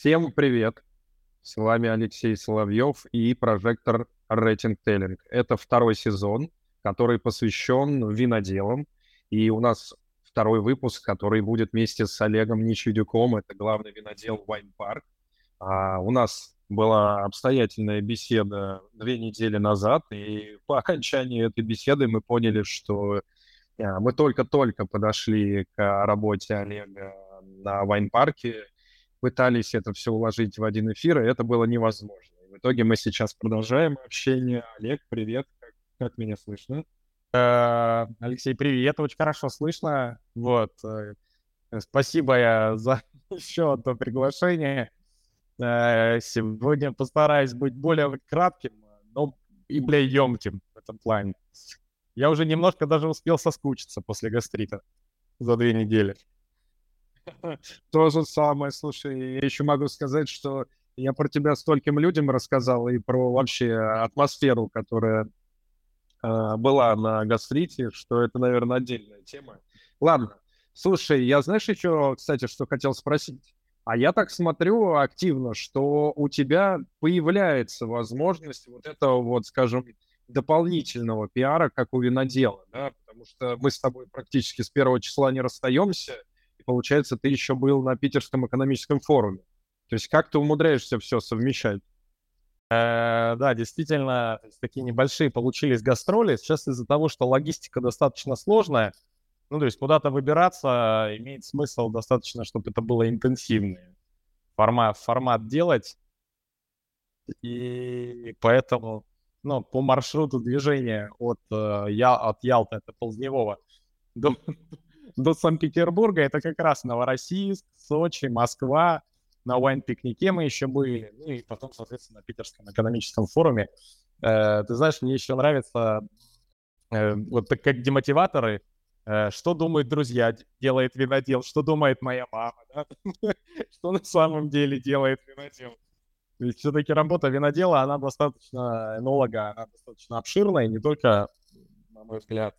Всем привет! С вами Алексей Соловьев и прожектор Рейтинг Теллинг. Это второй сезон, который посвящен виноделам. И у нас второй выпуск, который будет вместе с Олегом Ничудюком. Это главный винодел Wine Park. А у нас была обстоятельная беседа две недели назад, и по окончании этой беседы мы поняли, что а, мы только-только подошли к работе Олега на Вайн-парке, пытались это все уложить в один эфир, и это было невозможно. И в итоге мы сейчас продолжаем общение. Олег, привет, как, как меня слышно? Э, Алексей, привет, очень хорошо слышно. Вот, э, спасибо я за еще одно приглашение. Э, сегодня постараюсь быть более кратким, но и более емким в этом плане. Я уже немножко даже успел соскучиться после гастрита за две недели. То же самое, слушай, я еще могу сказать, что я про тебя стольким людям рассказал и про вообще атмосферу, которая э, была на гастрите, что это, наверное, отдельная тема. Ладно, слушай, я знаешь еще, кстати, что хотел спросить? А я так смотрю активно, что у тебя появляется возможность вот этого вот, скажем, дополнительного пиара, как у винодела, да, потому что мы с тобой практически с первого числа не расстаемся, получается, ты еще был на Питерском экономическом форуме. То есть как ты умудряешься все совмещать? Э, да, действительно, такие небольшие получились гастроли. Сейчас из-за того, что логистика достаточно сложная, ну, то есть куда-то выбираться имеет смысл достаточно, чтобы это было интенсивный формат, формат делать. И поэтому, ну, по маршруту движения от, э, я, от Ялты, это Ползневого, до, до Санкт-Петербурга это как раз Новороссийск, Сочи, Москва. На вайн-пикнике мы еще были. Ну и потом, соответственно, на Питерском экономическом форуме. Э, ты знаешь, мне еще нравится э, вот так как демотиваторы, э, что думают друзья, делает винодел, что думает моя мама, да? что на самом деле делает винодел. Ведь все-таки работа винодела, она достаточно, энолога, она достаточно обширная, и не только, на мой взгляд,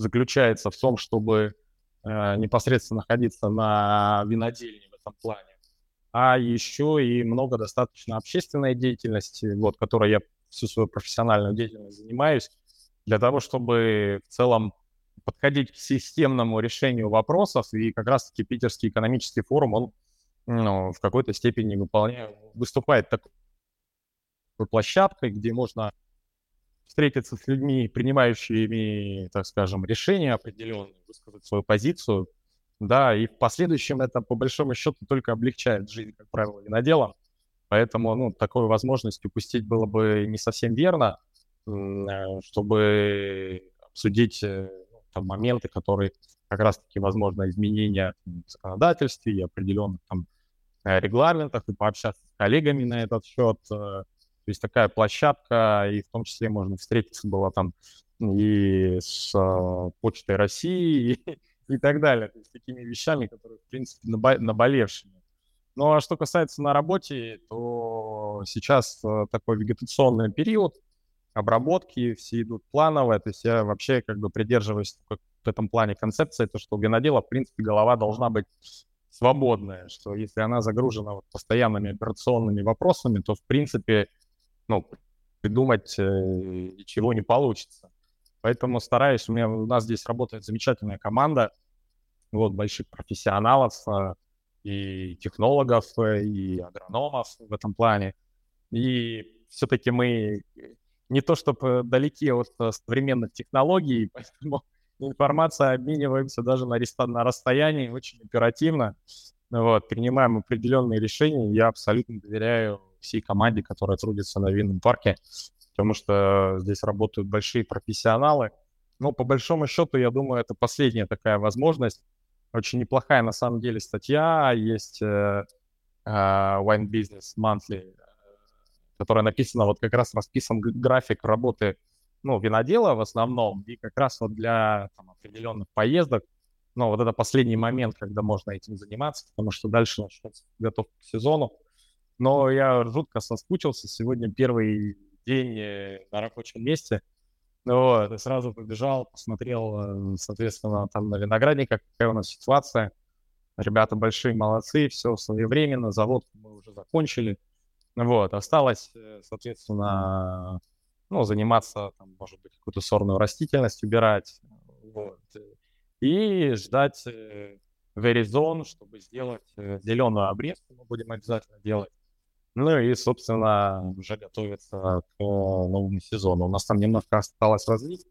заключается в том, чтобы э, непосредственно находиться на винодельне в этом плане, а еще и много достаточно общественной деятельности, вот, которой я всю свою профессиональную деятельность занимаюсь, для того, чтобы в целом подходить к системному решению вопросов, и как раз-таки Питерский экономический форум, он ну, в какой-то степени выполняет, выступает такой площадкой, где можно встретиться с людьми, принимающими, так скажем, решения определенные, высказать свою позицию, да, и в последующем это, по большому счету, только облегчает жизнь, как правило, виноделам. Поэтому, ну, такой возможность упустить было бы не совсем верно, э, чтобы обсудить ну, там, моменты, которые как раз-таки, возможно, изменения в законодательстве и определенных там э, регламентах, и пообщаться с коллегами на этот счет, то есть такая площадка, и в том числе можно встретиться было там и с э, Почтой России, и, и так далее. То есть такими вещами, которые, в принципе, набо- наболевшими. Ну, а что касается на работе, то сейчас э, такой вегетационный период, обработки все идут плановые, то есть я вообще как бы придерживаюсь в этом плане концепции, то, что у винодела, в принципе, голова должна быть свободная, что если она загружена вот постоянными операционными вопросами, то, в принципе, ну, придумать э, ничего не получится. Поэтому стараюсь, у меня у нас здесь работает замечательная команда, вот, больших профессионалов э, и технологов, э, и агрономов в этом плане. И все-таки мы не то чтобы далеки от современных технологий, поэтому информация обмениваемся даже на, на расстоянии очень оперативно. Вот, принимаем определенные решения. Я абсолютно доверяю всей команде, которая трудится на винном парке, потому что здесь работают большие профессионалы. Но по большому счету, я думаю, это последняя такая возможность. Очень неплохая на самом деле статья есть э, э, Wine Business Monthly, которая написана, вот как раз расписан график работы ну, винодела в основном, и как раз вот для там, определенных поездок, ну, вот это последний момент, когда можно этим заниматься, потому что дальше начнется готовка к сезону. Но я жутко соскучился. Сегодня первый день э, на рабочем месте. Вот, и сразу побежал, посмотрел, э, соответственно, там на виноградниках, какая у нас ситуация. ребята большие, молодцы, все своевременно, завод мы уже закончили. Вот, осталось, э, соответственно, ну, заниматься, там, может быть, какую-то сорную растительность убирать, вот, и ждать Verizon, чтобы сделать зеленую обрезку, мы будем обязательно делать. Ну и, собственно, уже готовиться к новому сезону. У нас там немножко осталось развить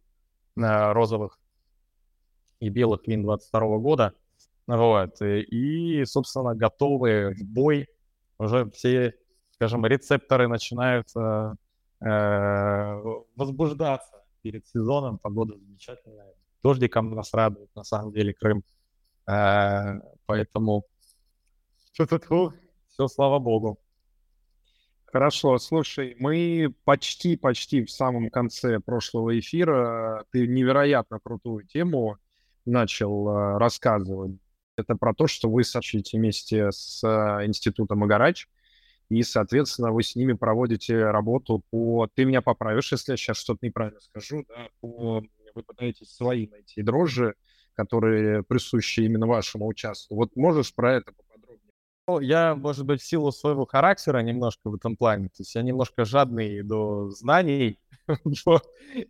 розовых и белых вин 22 года. Вот. И, собственно, готовы в бой. Уже все, скажем, рецепторы начинают э, э, возбуждаться перед сезоном. Погода замечательная. Дождиком нас радует, на самом деле, Крым. Э, поэтому все, слава богу. Хорошо, слушай, мы почти-почти в самом конце прошлого эфира. Ты невероятно крутую тему начал э, рассказывать. Это про то, что вы сотрудничаете вместе с э, институтом Агарач, и, соответственно, вы с ними проводите работу по... Ты меня поправишь, если я сейчас что-то неправильно скажу, да, по... Вы пытаетесь свои найти дрожжи, которые присущи именно вашему участку. Вот можешь про это я, может быть, в силу своего характера немножко в этом плане. То есть я немножко жадный до знаний.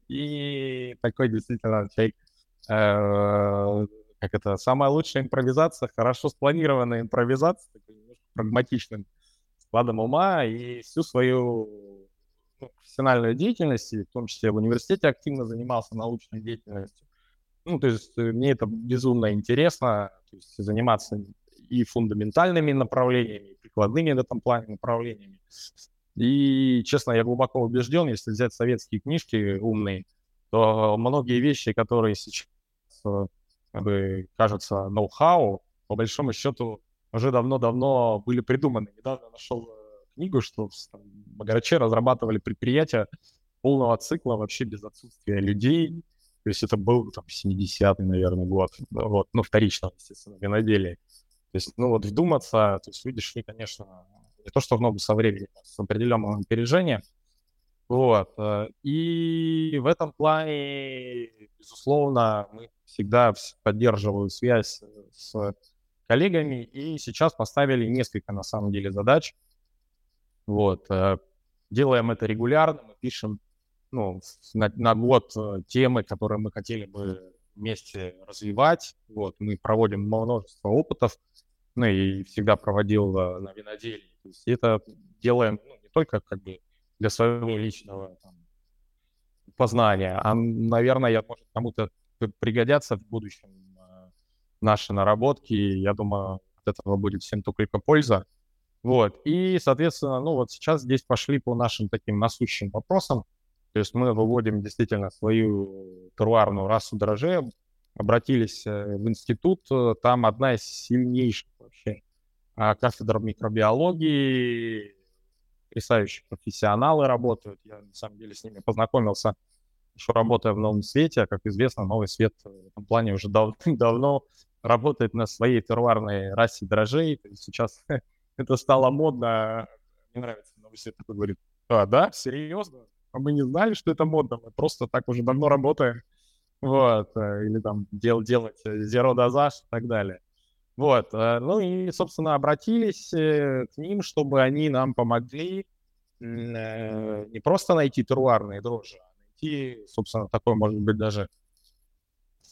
И такой действительно человек, э, как это, самая лучшая импровизация, хорошо спланированная импровизация, такой немножко прагматичным складом ума и всю свою ну, профессиональную деятельность, в том числе в университете активно занимался научной деятельностью. Ну, то есть мне это безумно интересно, то есть заниматься и фундаментальными направлениями, и прикладными в этом плане направлениями. И, честно, я глубоко убежден, если взять советские книжки умные, то многие вещи, которые сейчас как бы, кажутся ноу-хау, по большому счету уже давно-давно были придуманы. Недавно нашел э, книгу, что там, Магараче разрабатывали предприятия полного цикла вообще без отсутствия людей. То есть это был там 70-й, наверное, год. Вот, ну, вторично, естественно, виноделие. То есть, ну вот вдуматься, то есть люди шли, конечно, не то что в ногу со временем, а с определенным опережением. Вот. Э, и в этом плане, безусловно, мы всегда поддерживаем связь с коллегами, и сейчас поставили несколько, на самом деле, задач. Вот. Э, делаем это регулярно, мы пишем ну, на, на год э, темы, которые мы хотели бы вместе развивать. Вот, мы проводим множество опытов, ну и всегда проводил э, на виноделии. То есть это делаем ну, не только как бы для своего личного там, познания, а, наверное, я, может, кому-то пригодятся в будущем э, наши наработки. Я думаю, от этого будет всем только польза. Вот. И, соответственно, ну вот сейчас здесь пошли по нашим таким насущим вопросам. То есть мы выводим действительно свою теруарную расу дрожжей, обратились э, в институт, э, там одна из сильнейших вообще а, кафедр микробиологии, потрясающие профессионалы работают. Я, на самом деле, с ними познакомился еще работая в Новом Свете. А, как известно, Новый Свет в этом плане уже дав- давно работает на своей теруарной расе дрожжей. Сейчас это стало модно. Мне нравится Новый Свет такой говорит, а, да, серьезно? А мы не знали, что это модно, мы просто так уже давно работаем. Вот, э, или там дел, делать zero дозаж и так далее. Вот, э, ну и, собственно, обратились э, к ним, чтобы они нам помогли не просто найти теруарные дрожжи, а найти, собственно, такой, может быть, даже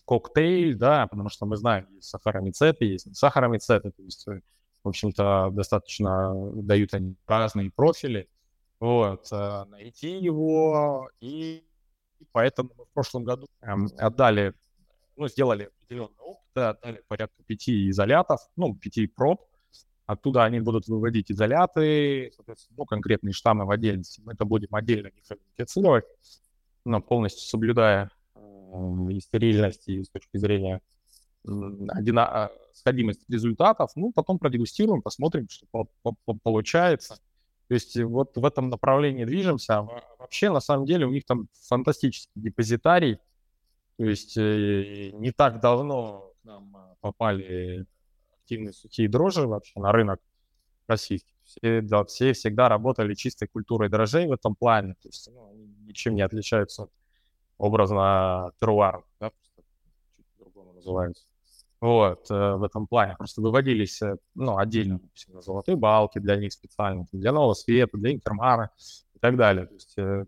коктейль, да, потому что мы знаем, есть сахаромицеты, есть сахаромицеты, то есть, в общем-то, достаточно дают они разные профили, вот, э, найти его, и поэтому мы в прошлом году отдали, ну, сделали определенный опыт, отдали порядка пяти изолятов, ну, пяти проб, оттуда они будут выводить изоляты, ну, конкретные штаммы в отдельности. Мы это будем отдельно идентифицировать, но полностью соблюдая э, и стерильность, и с точки зрения одина... А, сходимость результатов, ну, потом продегустируем, посмотрим, что по -по получается. То есть вот в этом направлении движемся. А вообще, на самом деле, у них там фантастический депозитарий. То есть э, не так давно к нам а, попали активные сухие дрожжи вообще на рынок российский. Все, да, все всегда работали чистой культурой дрожжей в этом плане. То есть ну, они ничем не отличаются от образно теруар, да, чуть по-другому называются. Вот, э, в этом плане. Просто выводились, э, ну, отдельно на золотой балки для них специально, для нового света, для интермара и так далее. То есть э,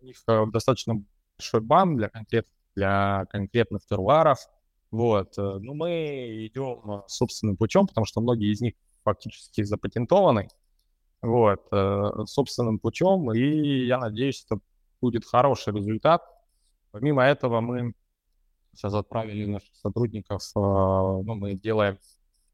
у них достаточно большой бан для, конкрет, для конкретных теруаров. Вот, ну, мы идем собственным путем, потому что многие из них фактически запатентованы. Вот, собственным путем, и я надеюсь, это будет хороший результат. Помимо этого, мы Сейчас отправили наших сотрудников, а, ну, мы делаем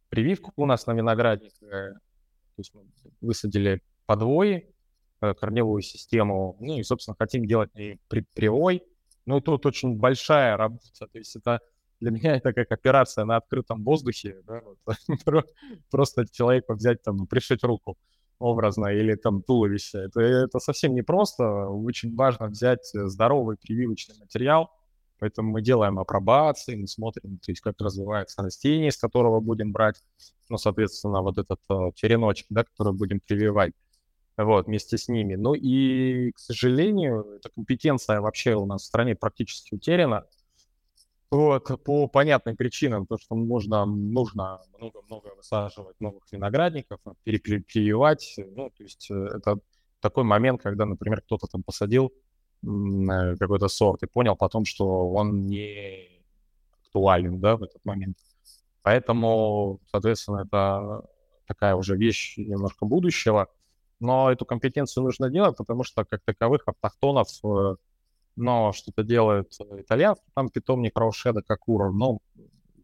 прививку у нас на виноградник. Э, то есть мы высадили подвои, э, корневую систему, ну и, собственно, хотим делать и при, привой. Ну, тут очень большая работа, то есть это для меня это как операция на открытом воздухе, да, вот. просто человеку взять там, пришить руку образно или там туловище. Это, это совсем непросто, очень важно взять здоровый прививочный материал, Поэтому мы делаем апробации, мы смотрим, то есть как развивается растение, из которого будем брать, ну, соответственно, вот этот э, череночек, да, который будем прививать, вот, вместе с ними. Ну и, к сожалению, эта компетенция вообще у нас в стране практически утеряна. Вот, по понятным причинам, то, что нужно, нужно много-много высаживать новых виноградников, перепрививать, ну, то есть э, это такой момент, когда, например, кто-то там посадил какой-то сорт и понял потом, что он не актуален, да, в этот момент. Поэтому, соответственно, это такая уже вещь немножко будущего. Но эту компетенцию нужно делать, потому что, как таковых, автохтонов, э, но что-то делают итальянцы, там питомник Раушеда Какура, но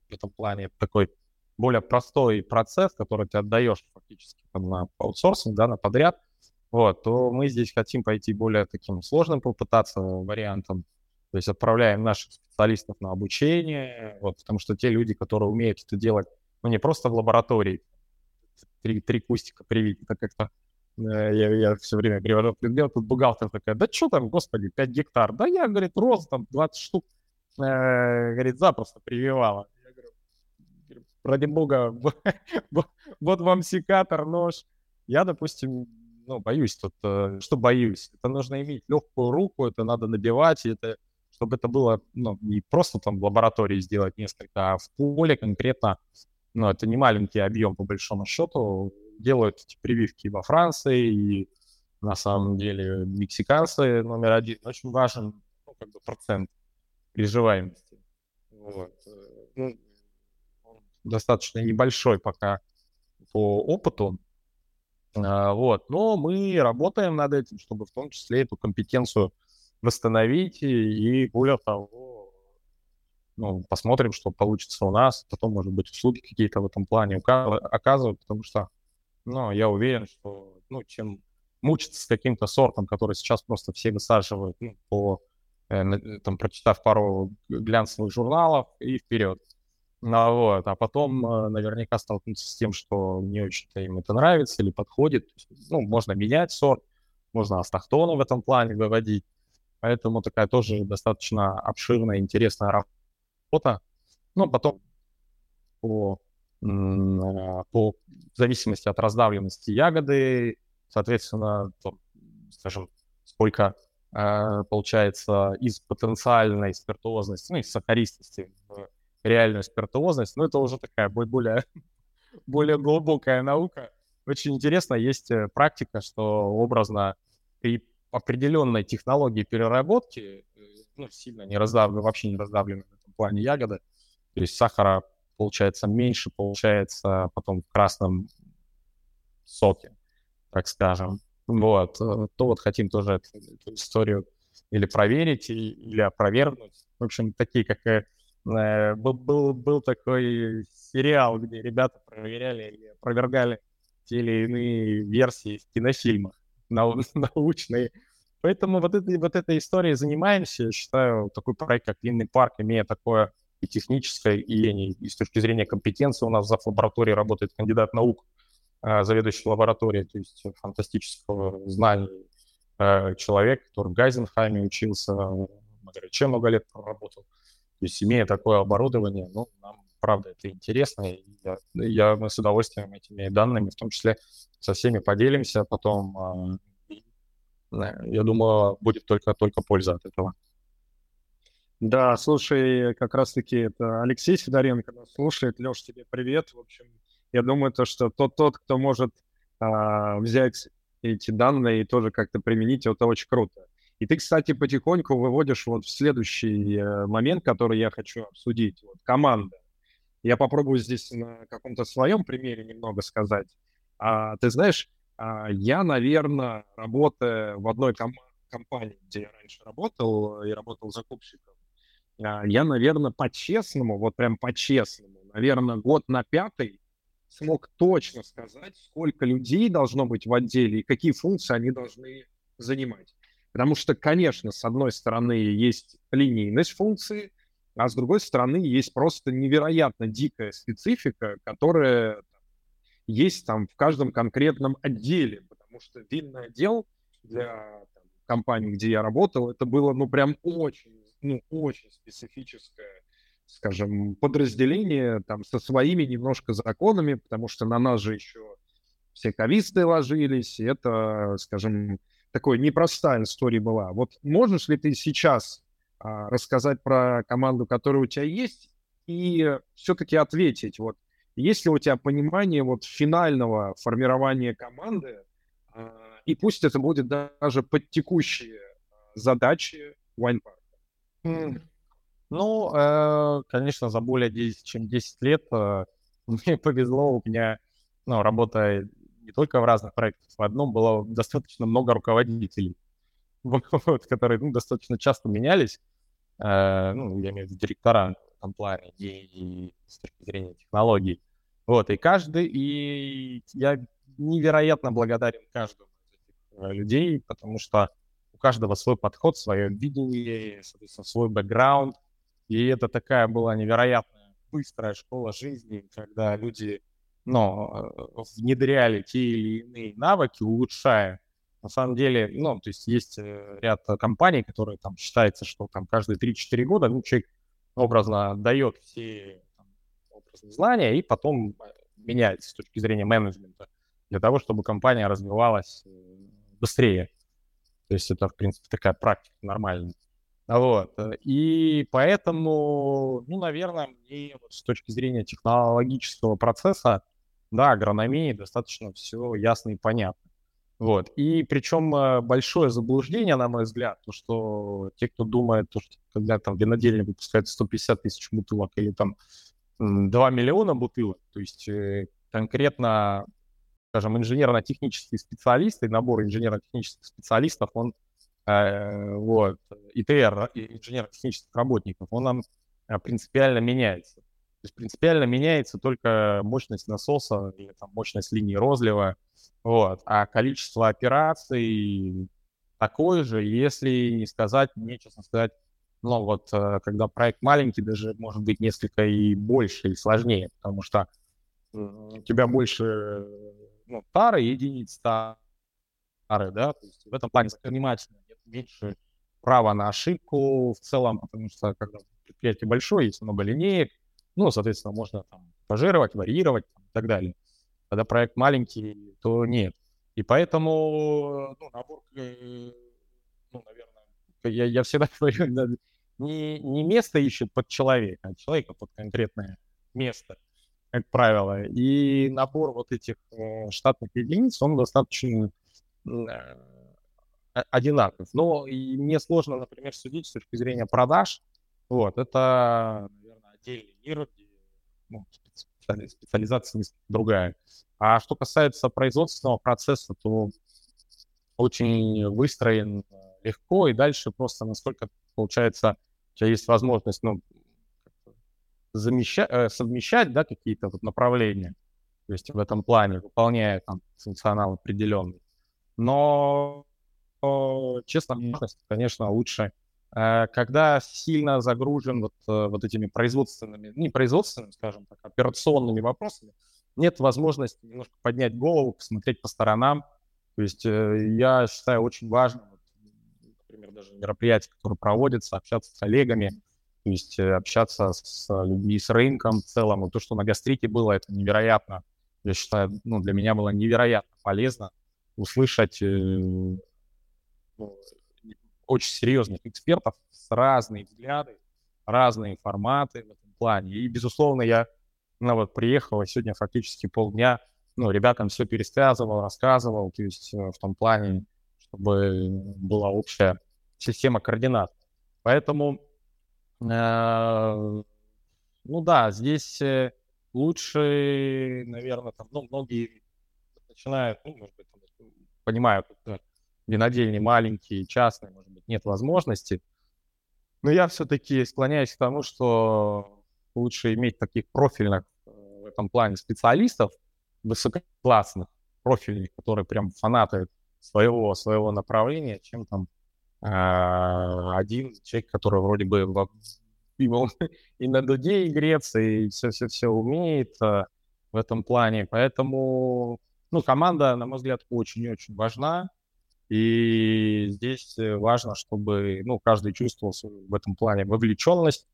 в этом плане такой более простой процесс, который ты отдаешь фактически там, на аутсорсинг, да, на подряд – вот, то мы здесь хотим пойти более таким сложным попытаться вариантом. То есть отправляем наших специалистов на обучение, вот, потому что те люди, которые умеют это делать, ну, не просто в лаборатории, три, три кустика привить, это как-то э, я, я все время привожу пример, тут бухгалтер такая, да что там, господи, 5 гектар, да я, говорит, роз там 20 штук, э, говорит, запросто прививала. Я говорю, ради бога, вот вам секатор, нож. Я, допустим, ну, боюсь тут, э, что боюсь? Это нужно иметь легкую руку, это надо набивать, это, чтобы это было, ну, не просто там в лаборатории сделать несколько, а в поле конкретно, ну, это не маленький объем по большому счету, делают эти прививки во Франции, и на самом деле мексиканцы номер один. Очень важен, ну, как бы процент приживаемости. Вот. Э, ну, достаточно небольшой пока по опыту, вот. Но мы работаем над этим, чтобы в том числе эту компетенцию восстановить и, и более того, ну, посмотрим, что получится у нас, потом, может быть, услуги какие-то в этом плане оказывают, потому что, ну, я уверен, что, ну, чем мучиться с каким-то сортом, который сейчас просто все высаживают, ну, по, э, там, прочитав пару глянцевых журналов и вперед. Ну, вот. А потом э, наверняка столкнуться с тем, что не очень-то им это нравится или подходит. Ну, можно менять сорт, можно астахтону в этом плане выводить. Поэтому такая тоже достаточно обширная, интересная работа. Ну, потом по, э, по зависимости от раздавленности ягоды, соответственно, то, скажем, сколько э, получается из потенциальной спиртуозности, ну, из сахаристости реальную спиртуозность, но это уже такая более, более глубокая наука. Очень интересно, есть э, практика, что образно при определенной технологии переработки, э, ну, сильно не раздавлены, вообще не раздавлены в этом плане ягоды, то есть сахара получается меньше, получается потом в красном соке, так скажем. Вот, э, то вот хотим тоже эту, эту историю или проверить, или опровергнуть. В общем, такие, как Э, был, был, был такой сериал, где ребята проверяли или опровергали те или иные версии в кинофильмах нау научные. Поэтому вот этой, вот этой историей занимаемся. Я считаю, такой проект, как Длинный парк, имея такое и техническое, и, и с точки зрения компетенции у нас в лаборатории работает кандидат наук, э, заведующий лабораторией, то есть фантастического знания э, человек, который в Гайзенхайме учился, Магариче много лет проработал. То есть, имея такое оборудование, ну, нам, правда, это интересно, и я, я, мы с удовольствием этими данными, в том числе, со всеми поделимся, потом, э, я думаю, будет только, только польза от этого. Да, слушай, как раз-таки это Алексей Сидоренко нас слушает. Леш, тебе привет. В общем, я думаю, то, что тот, тот кто может а, взять эти данные и тоже как-то применить, это очень круто. И ты, кстати, потихоньку выводишь вот в следующий э, момент, который я хочу обсудить. Вот, команда. Я попробую здесь на каком-то своем примере немного сказать. А, ты знаешь, а, я, наверное, работая в одной ком- компании, где я раньше работал и работал закупщиком, а, я, наверное, по-честному, вот прям по-честному, наверное, год на пятый смог точно сказать, сколько людей должно быть в отделе и какие функции они должны занимать. Потому что, конечно, с одной стороны есть линейность функции, а с другой стороны есть просто невероятно дикая специфика, которая есть там в каждом конкретном отделе, потому что винный отдел для там, компании, где я работал, это было, ну, прям очень ну, очень специфическое, скажем, подразделение там со своими немножко законами, потому что на нас же еще все ковисты ложились, и это, скажем, такой непростая история была. Вот можешь ли ты сейчас а, рассказать про команду, которая у тебя есть, и все-таки ответить, вот, есть ли у тебя понимание вот финального формирования команды, а, и пусть это будет даже под текущие задачи Wine Park. Ну, э, конечно, за более 10, чем 10 лет э, мне повезло, у меня, ну, работая не только в разных проектах, в одном было достаточно много руководителей, вот, которые ну, достаточно часто менялись. Э, ну, я имею в виду директора плане и, и с точки зрения технологий. Вот, и каждый, и я невероятно благодарен каждому из этих людей, потому что каждого свой подход, свое видение, соответственно, свой бэкграунд. И это такая была невероятная быстрая школа жизни, когда люди ну, э, внедряли те или иные навыки, улучшая. На самом деле, ну, то есть есть э, ряд компаний, которые там считается, что там каждые 3-4 года, ну, человек образно дает все там, образные знания и потом э, меняется с точки зрения менеджмента для того, чтобы компания развивалась быстрее. То есть это, в принципе, такая практика нормальная. Вот. И поэтому, ну, наверное, мне вот с точки зрения технологического процесса, да, агрономии достаточно все ясно и понятно. Вот. И причем э, большое заблуждение, на мой взгляд, то, что те, кто думает, то, что когда там винодельня выпускает 150 тысяч бутылок или там 2 миллиона бутылок, то есть э, конкретно скажем, инженерно-технические специалисты, набор инженерно-технических специалистов, он э, вот, ИТР, инженерно-технических работников, он нам принципиально меняется. То есть принципиально меняется только мощность насоса или там, мощность линии розлива, вот, а количество операций такое же, если не сказать, мне, честно сказать, ну вот, э, когда проект маленький, даже может быть несколько и больше, и сложнее, потому что у тебя больше ну, старые единицы старые, да, то есть в этом плане внимательно, нет меньше права на ошибку в целом, потому что когда предприятие большое, есть много линеек, ну, соответственно, можно там пожировать, варьировать там, и так далее. Когда проект маленький, то нет. И поэтому, ну, набор, э, ну, наверное, я, я всегда говорю, не, не место ищет под человека, а человека под конкретное место как правило. И набор вот этих э, штатных единиц, он достаточно э, одинаков. Но и мне сложно, например, судить с точки зрения продаж. Вот, это, отдельный мир, где ну, специализация другая. А что касается производственного процесса, то очень выстроен э, легко, и дальше просто насколько, получается, у тебя есть возможность, ну, замещать, э, совмещать, да, какие-то вот направления, то есть в этом плане, выполняя там функционал определенный. Но, честно, конечно, лучше, э, когда сильно загружен вот, э, вот этими производственными, не производственными, скажем так, операционными вопросами, нет возможности немножко поднять голову, посмотреть по сторонам. То есть я считаю очень важным, например, даже мероприятия, которые проводятся, общаться с коллегами, то есть э, общаться с людьми, с рынком в целом. Вот то, что на гастрите было, это невероятно, я считаю, ну, для меня было невероятно полезно услышать э, ну, очень серьезных экспертов с разные взгляды, разные форматы в этом плане. И, безусловно, я ну, вот приехал, и сегодня фактически полдня ну, ребятам все пересказывал, рассказывал, то есть э, в том плане, чтобы была общая система координат. Поэтому, э, ну да, здесь э, лучше, наверное, там, ну, многие начинают, ну, может быть, понимают, винодельни маленькие, частные, может быть, нет возможности. Но я все-таки склоняюсь к тому, что лучше иметь таких профильных э, в этом плане специалистов, высококлассных, профильных, которые прям фанаты своего, своего направления, чем там э, один человек, который вроде бы и, и на дуде игрец, и все-все-все умеет э, в этом плане. Поэтому, ну, команда, на мой взгляд, очень-очень важна. И здесь важно, чтобы, ну, каждый чувствовал в этом плане вовлеченность,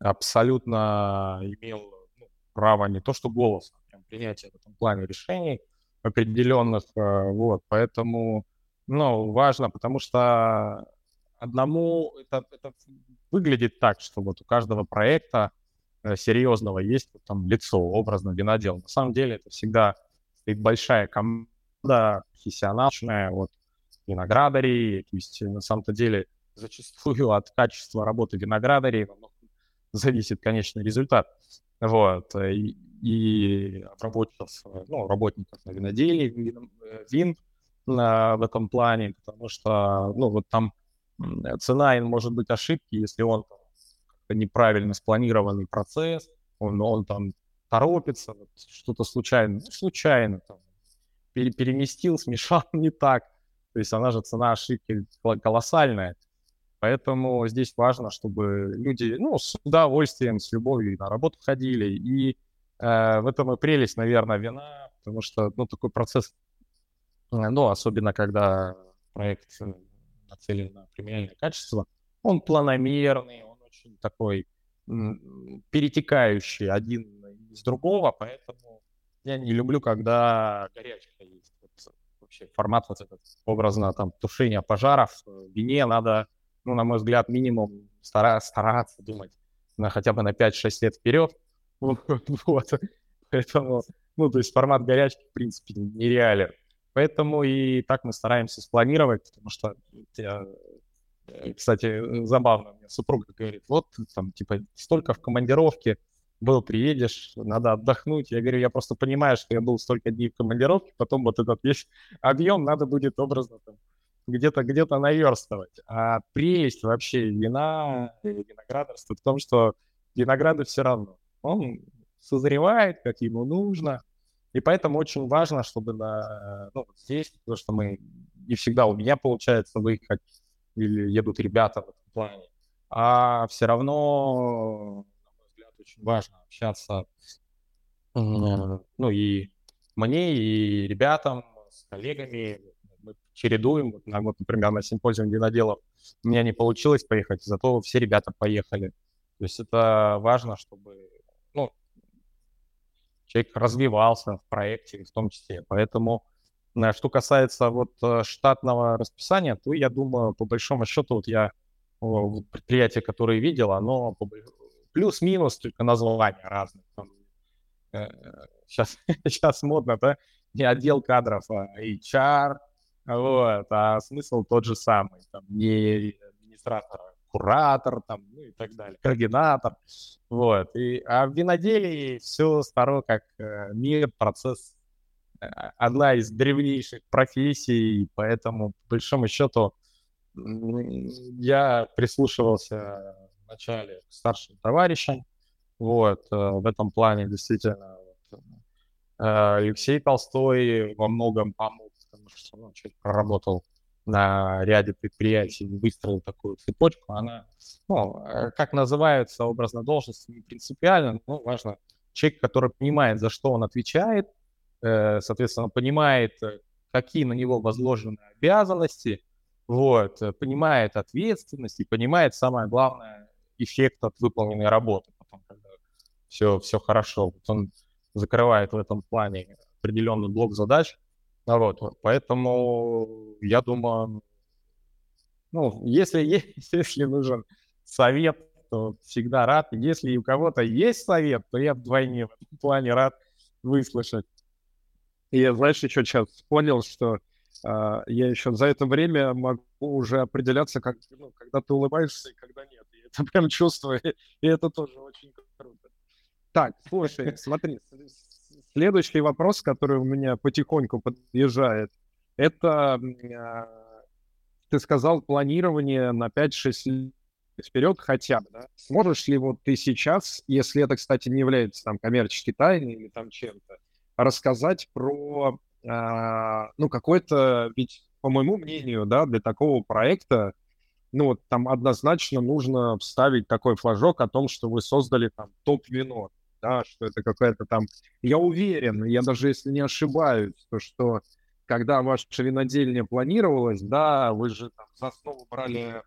абсолютно имел ну, право не то что голос, а прям принятие в этом плане решений определенных, э, вот, поэтому, ну, важно, потому что одному это, это выглядит так, что вот у каждого проекта э, серьезного есть вот там лицо, образно винодел. На самом деле это всегда большая команда, профессиональная, вот, виноградарей, есть на самом-то деле зачастую от качества работы виноградарей зависит конечный результат. Вот. И, и работников, ну, работников на виноделии, вин, вин на, в этом плане, потому что, ну, вот там цена может быть ошибки, если он неправильно спланированный процесс, он, он там торопится, что-то случайно, ну, случайно там, пере, переместил, смешал не так. То есть она же цена ошибки колоссальная. Поэтому здесь важно, чтобы люди, ну, с удовольствием, с любовью на работу ходили. И э, в этом и прелесть, наверное, вина, потому что, ну, такой процесс, ну, особенно когда проект э, нацелен на премиальное качество, он планомерный, он очень такой перетекающий один из другого, поэтому я не люблю, когда горячка есть. Вообще формат вот этот, образно, там, тушения пожаров в вине надо ну, на мой взгляд, минимум стара- стараться думать на хотя бы на 5-6 лет вперед. Вот. Поэтому, ну, то есть формат горячки, в принципе, нереален. Поэтому и так мы стараемся спланировать, потому что, э, кстати, забавно, мне супруга говорит, вот, там, типа, столько в командировке был, приедешь, надо отдохнуть. Я говорю, я просто понимаю, что я был столько дней в командировке, потом вот этот весь объем надо будет образно там где-то где-то наверстывать. А прелесть вообще вина и виноградарства в том, что винограду все равно. Он созревает, как ему нужно. И поэтому очень важно, чтобы на, ну, здесь, потому что мы не всегда у меня получается выехать, или едут ребята в этом плане. А все равно, очень важно общаться, ну и мне, и ребятам, с коллегами, мы чередуем. Вот, вот, например, на симпозиум виноделов у меня не получилось поехать, зато все ребята поехали. То есть это важно, чтобы ну, человек развивался в проекте в том числе. Поэтому э, что касается вот э, штатного расписания, то я думаю, по большому счету, вот я предприятие, которое видел, оно плюс-минус, только названия разные. Там, э, сейчас, сейчас модно, да, не отдел кадров, а HR, вот, а смысл тот же самый, там, не администратор, а куратор, там, ну и так далее, координатор, вот. И, а в виноделии все старо как э, мир, процесс, э, одна из древнейших профессий, поэтому, по большому счету, я прислушивался вначале к старшим товарищам, вот, э, в этом плане действительно э, Алексей Толстой во многом помог что ну, человек проработал на ряде предприятий, выстроил такую цепочку, она, ну, э, как называется образно должность, не принципиально, но важно. Человек, который понимает, за что он отвечает, соответственно, понимает, какие на него возложены обязанности, вот, понимает ответственность и понимает, самое главное, эффект от выполненной работы, потом, когда все, все хорошо. Вот он закрывает в этом плане определенный блок задач, народ. Поэтому я думаю, ну, если, если нужен совет то всегда рад. Если у кого-то есть совет, то я вдвойне в этом плане рад выслушать. И знаешь, еще сейчас понял, что Uh, я еще за это время могу уже определяться, как, ну, когда ты улыбаешься и когда нет. Это прям чувствую, и это тоже очень круто. Так, слушай, смотри, следующий вопрос, который у меня потихоньку подъезжает, это uh, ты сказал планирование на 5-6 лет вперед хотя бы, да? Сможешь ли вот ты сейчас, если это, кстати, не является там коммерческой тайной или там чем-то, рассказать про а, ну, какой-то, ведь, по моему мнению, да, для такого проекта, ну, вот там однозначно нужно вставить такой флажок о том, что вы создали там топ-вино, да, что это какая-то там... Я уверен, я даже если не ошибаюсь, то что когда ваша винодельня планировалась, да, вы же там за основу брали,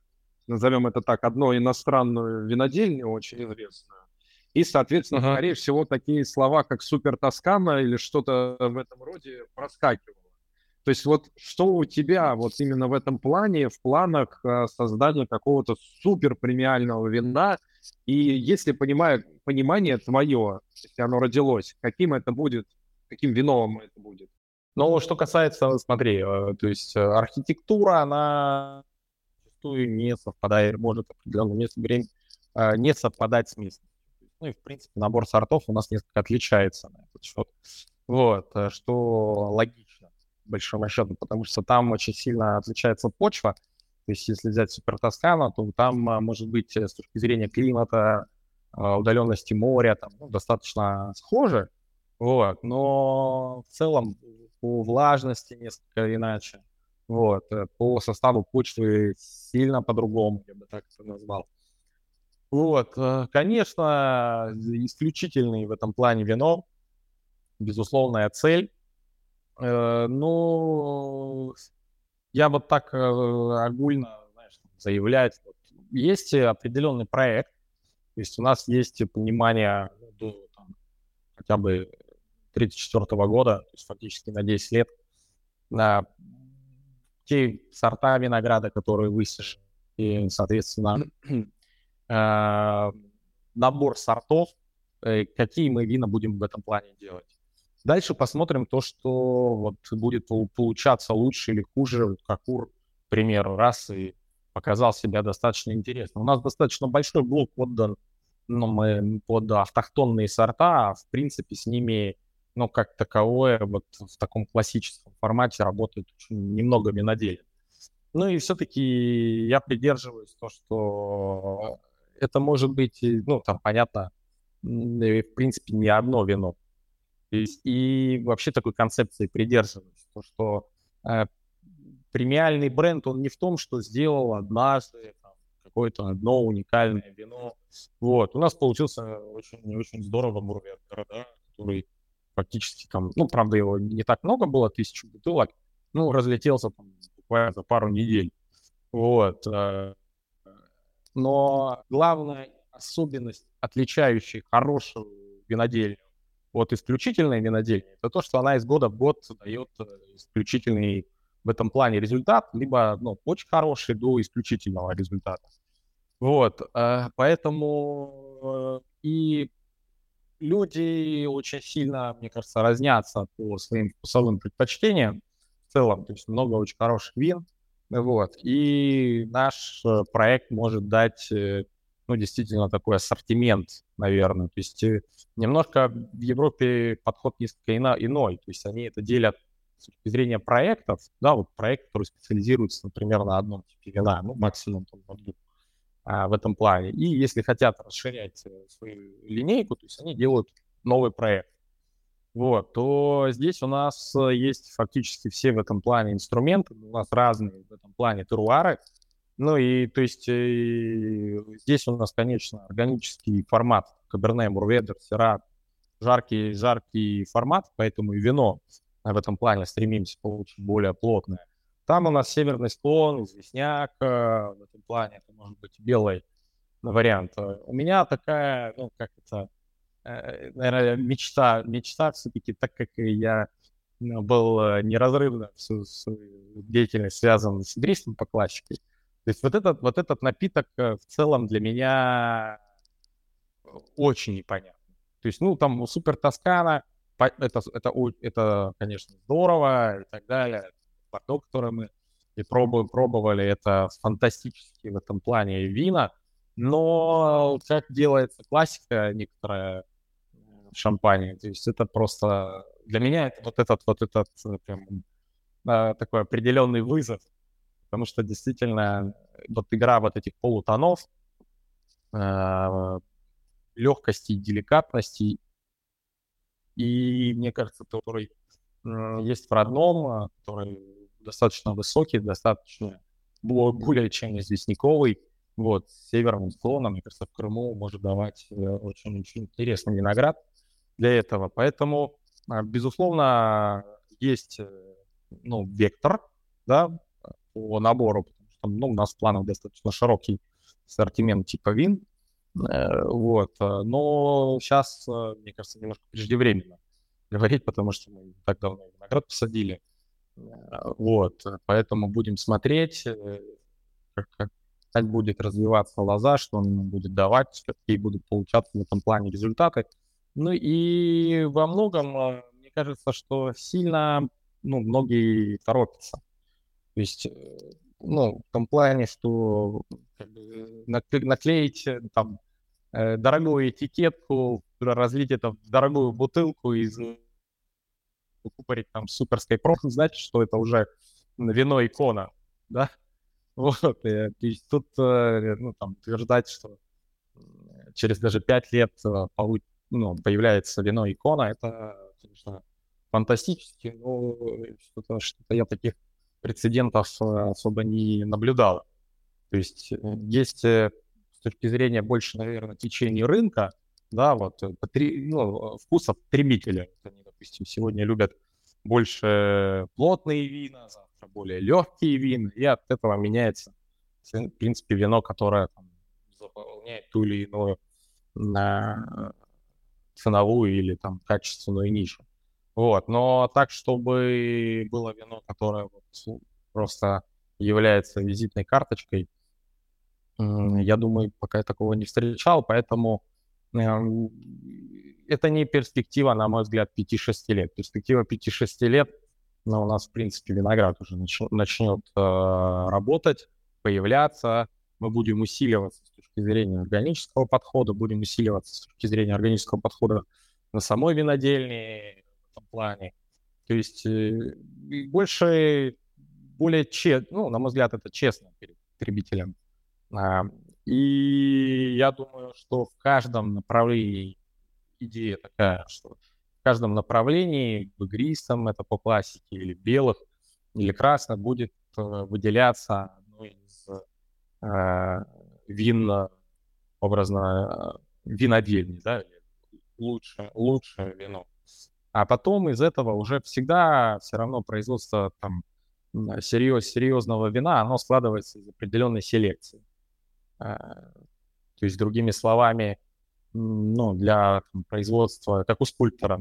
назовем это так, одну иностранную винодельню очень известную, и, соответственно, uh-huh. скорее всего, такие слова, как супер Тоскана или что-то в этом роде проскакивало. То есть вот что у тебя вот именно в этом плане, в планах э, создания какого-то супер премиального вина, и если понимаю, понимание твое, если оно родилось, каким это будет, каким виновым это будет? Ну, что касается, смотри, э, то есть э, архитектура, она зачастую не совпадает, может определенное место времени не совпадать с местом. Ну и, в принципе, набор сортов у нас несколько отличается на этот счет. Вот, что логично, большому счету, потому что там очень сильно отличается почва. То есть, если взять Супер Тоскана, то там а, может быть э, с точки зрения климата, а, удаленности моря, там, ну, достаточно схожи. Вот, но в целом по влажности несколько иначе. Вот, э, по составу почвы сильно по-другому, я бы так это назвал. Вот, э, конечно, исключительный в этом плане вино, безусловная цель. Э, ну, я вот так э, огульно, знаешь, заявлять. Есть определенный проект, то есть у нас есть понимание до там, хотя бы 1934 года, то есть фактически на 10 лет, на те сорта винограда, которые высажены, и, соответственно, Э, набор сортов, э, какие мы вина будем в этом плане делать. Дальше посмотрим то, что вот будет получаться лучше или хуже, вот как Ур, к примеру, раз и показал себя достаточно интересно. У нас достаточно большой блок отдан ну, мы под автохтонные сорта, а в принципе с ними, ну, как таковое, вот в таком классическом формате работает очень немного виноделин. Ну и все-таки я придерживаюсь то, что это может быть, ну, там, понятно, в принципе, не одно вино. И, вообще такой концепции придерживаюсь, то, что э, премиальный бренд, он не в том, что сделал однажды какое-то одно уникальное вино. Вот, у нас получился очень-очень здорово бурвертер, да, который фактически там, ну, правда, его не так много было, тысячу бутылок, ну, разлетелся там буквально за пару недель. Вот. Э, но главная особенность, отличающая хорошую винодельню от исключительной винодельни, это то, что она из года в год дает э, исключительный в этом плане результат, либо ну, очень хороший до исключительного результата. Вот, э, поэтому э, и люди очень сильно, мне кажется, разнятся по своим вкусовым предпочтениям в целом. То есть много очень хороших вин, вот. И наш проект может дать, ну, действительно такой ассортимент, наверное. То есть э, немножко в Европе подход несколько ино, иной. То есть они это делят с точки зрения проектов. Да, вот проект, который специализируется, например, на одном типе вина, ну, максимум там, на двух а, в этом плане. И если хотят расширять свою линейку, то есть они делают новый проект вот, то здесь у нас э, есть фактически все в этом плане инструменты, у нас разные в этом плане теруары. Ну и, то есть, и э, здесь у нас, конечно, органический формат, Каберне, Мурведер, Сера, жаркий, жаркий формат, поэтому и вино в этом плане стремимся получить более плотное. Там у нас северный склон, известняк, э, в этом плане это может быть белый вариант. У меня такая, ну, как это, Э, наверное, мечта, мечта все-таки, так как я ну, был э, неразрывно всю свою деятельность связан с еврейством по классике, То есть вот этот, вот этот напиток э, в целом для меня очень непонятно. То есть, ну, там Супер Тоскана, это, это, это, конечно, здорово и так далее. Бордо, которое мы и пробуем, пробовали, это фантастические в этом плане вина. Но как делается классика некоторая в шампане, то есть это просто для меня это вот этот вот этот э, прям такой определенный вызов, потому что действительно вот игра вот этих полутонов, э, легкости, деликатности, и мне кажется, который есть в родном, а, который достаточно высокий, достаточно более чем известняковый, вот, с северным склоном, мне кажется, в Крыму может давать очень-очень э, интересный виноград для этого. Поэтому, а, безусловно, есть э, ну, вектор, да, по набору, потому что ну, у нас в планах достаточно широкий ассортимент типа вин, э, вот, но сейчас, мне кажется, немножко преждевременно говорить, потому что мы так давно виноград посадили, вот, поэтому будем смотреть, как, как, как будет развиваться лоза, что он будет давать, какие будут получаться в этом плане результаты. Ну и во многом, мне кажется, что сильно ну, многие торопятся. То есть, э, ну, в том плане, что бы, наклеить э, там э, дорогую этикетку, разлить это в дорогую бутылку и купорить там суперской профи, значит, что это уже вино икона, да? Вот, и, то есть тут, ну, там, утверждать, что через даже пять лет ну, появляется вино икона, это, конечно, фантастически, но что-то, что-то я таких прецедентов э, особо не наблюдал. То есть э, есть э, с точки зрения больше, наверное, течения рынка, да, вот, потри, ну, вкусов потребителя. Они, допустим, сегодня любят больше плотные вина, завтра более легкие вина, и от этого меняется, в принципе, вино, которое там, заполняет ту или иную на ценовую или там качественную нишу. Вот, но так, чтобы было вино, которое вот просто является визитной карточкой, я думаю, пока я такого не встречал, поэтому эм, это не перспектива, на мой взгляд, 5-6 лет. Перспектива 5-6 лет, но ну, у нас, в принципе, виноград уже нач- начнет э, работать, появляться, мы будем усиливаться с точки зрения органического подхода, будем усиливаться с точки зрения органического подхода на самой винодельне, этом плане. То есть э, больше, более честно, ну, на мой взгляд, это честно перед потребителем. И я думаю, что в каждом направлении идея такая, что в каждом направлении, в игристом, это по классике, или белых, или красных, будет э, выделяться одно из э, вин, образно, винодельни, да, лучше, лучшее вино. А потом из этого уже всегда все равно производство там серьез, серьезного вина, оно складывается из определенной селекции. А, то есть, другими словами, ну, для производства, как у скульптора,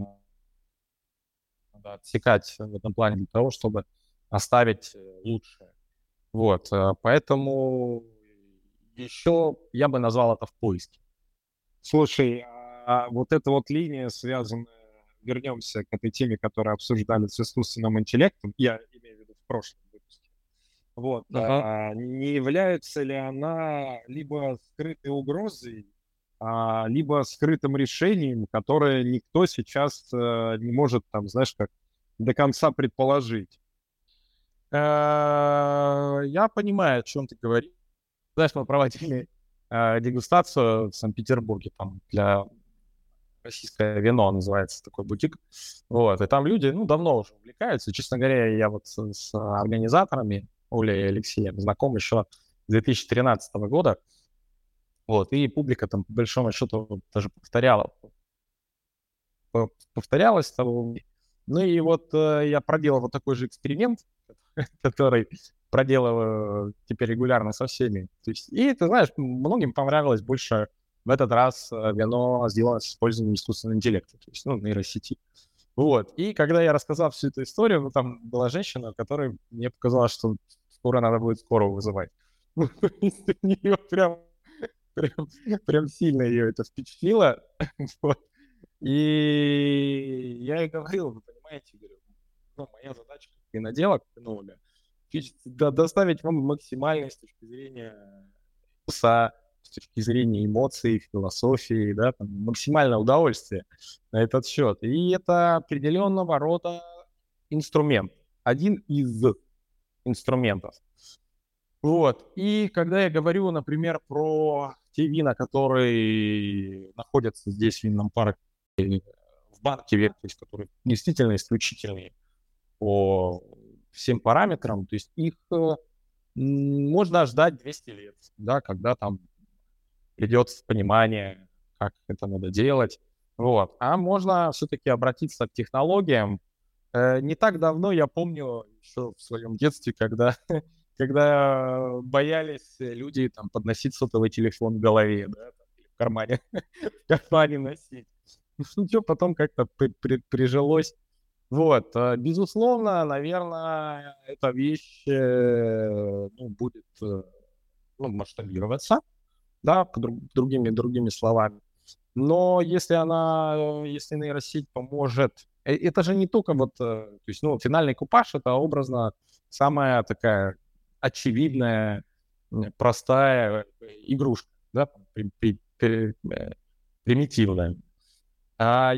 надо отсекать в этом плане для того, чтобы оставить э, лучшее. Вот, э, поэтому еще я бы назвал это в поиске. Слушай, а вот эта вот линия, связанная вернемся к этой теме, которую обсуждали с искусственным интеллектом, я имею в прошлом выпуске. Вот, ага. а, не является ли она либо скрытой угрозой, а, либо скрытым решением, которое никто сейчас а, не может, там, знаешь, как до конца предположить? Э, я понимаю, о чем ты говоришь. Знаешь, мы проводили э, дегустацию в Санкт-Петербурге там для российское вино называется такой бутик. Вот, и там люди, ну, давно уже увлекаются. Честно говоря, я вот с, с организаторами, Олей и Алексеем, знаком еще с 2013 года. Вот, и публика там, по большому счету, даже повторяла. Повторялась того. Ну и вот э, я проделал вот такой же эксперимент, который проделываю теперь регулярно со всеми. То есть, и ты знаешь, многим понравилось больше в этот раз э, вино сделано с использованием искусственного интеллекта, то есть, ну, нейросети. Вот. И когда я рассказал всю эту историю, ну, там была женщина, которая мне показала, что скоро надо будет скоро вызывать. Нее прям, прям, прям сильно ее это впечатлило. И я ей говорил, вы понимаете, говорю, ну, моя задача как винодела, как винолога, доставить вам максимальной с точки зрения вкуса, точки зрения эмоций, философии, да, там, максимальное удовольствие на этот счет. И это определенного рода инструмент, один из инструментов. Вот. И когда я говорю, например, про те вина, которые находятся здесь в винном парке, в банке, то есть которые действительно исключительные по всем параметрам, то есть их э, можно ждать 200 лет, да, когда там придет понимание, как это надо делать. Вот. А можно все-таки обратиться к технологиям. Э, не так давно, я помню, еще в своем детстве, когда, когда боялись люди там, подносить сотовый телефон в голове, да, в кармане, в кармане носить. Ну, что потом как-то при, при, прижилось. Вот, э, безусловно, наверное, эта вещь э, ну, будет ну, масштабироваться, да, другими, другими словами. Но если она, если нейросеть поможет, это же не только вот, то есть, ну, финальный купаж, это образно самая такая очевидная, простая игрушка, да, при, при, при, примитивная. А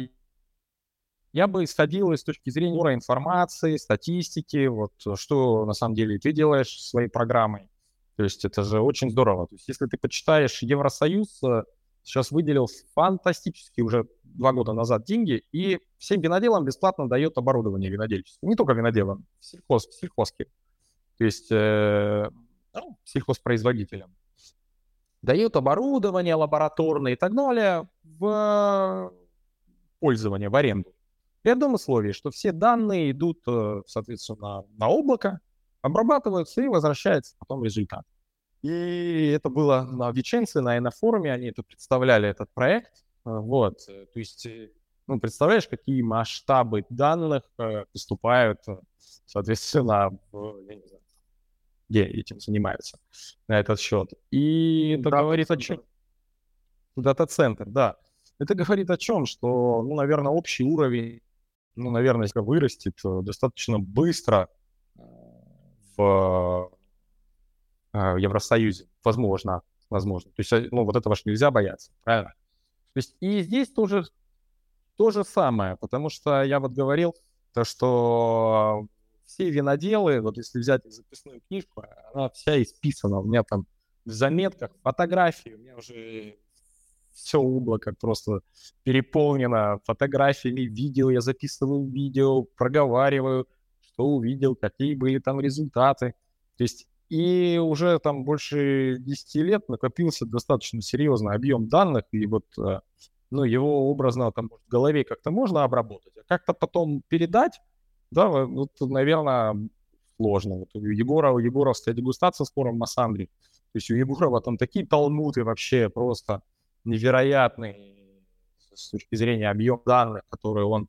я бы исходил из точки зрения уровня информации, статистики, вот что на самом деле ты делаешь своей программой. То есть это же очень здорово. То есть если ты почитаешь Евросоюз, э, сейчас выделил фантастические уже два года назад деньги, и всем виноделам бесплатно дает оборудование винодельческое. Не только виноделам, сельхоз, сельхозки. То есть э, ну, сельхозпроизводителям. Дает оборудование лабораторное и так далее в пользование, в аренду. При одном условии, что все данные идут, э, соответственно, на облако, обрабатываются и возвращается потом результат. И это было на Веченце, на форуме, они это представляли, этот проект. Э, вот, э, то есть, ну, представляешь, какие масштабы данных поступают, соответственно, в, я не знаю, где этим занимаются на этот счет. И это говорит о чем? Дата-центр, да. Это говорит о чем? Что, ну, наверное, общий уровень ну, наверное, вырастет э, достаточно быстро э, э, в Евросоюзе. Возможно, возможно. То есть, ну, вот этого ж нельзя бояться, правильно? То есть, и здесь тоже то же самое, потому что я вот говорил, то, что все виноделы, вот если взять записную книжку, она вся исписана. У меня там в заметках фотографии, у меня уже все облако просто переполнено фотографиями, видео, я записываю видео, проговариваю, что увидел, какие были там результаты. То есть и уже там больше 10 лет накопился достаточно серьезный объем данных, и вот э, ну, его образно там в голове как-то можно обработать, а как-то потом передать, да, вот, наверное, сложно. Вот у Егора, у Егоровская дегустация скоро в Массандре. То есть у Егорова там такие талмуты вообще просто невероятный с точки зрения объема данных, которые он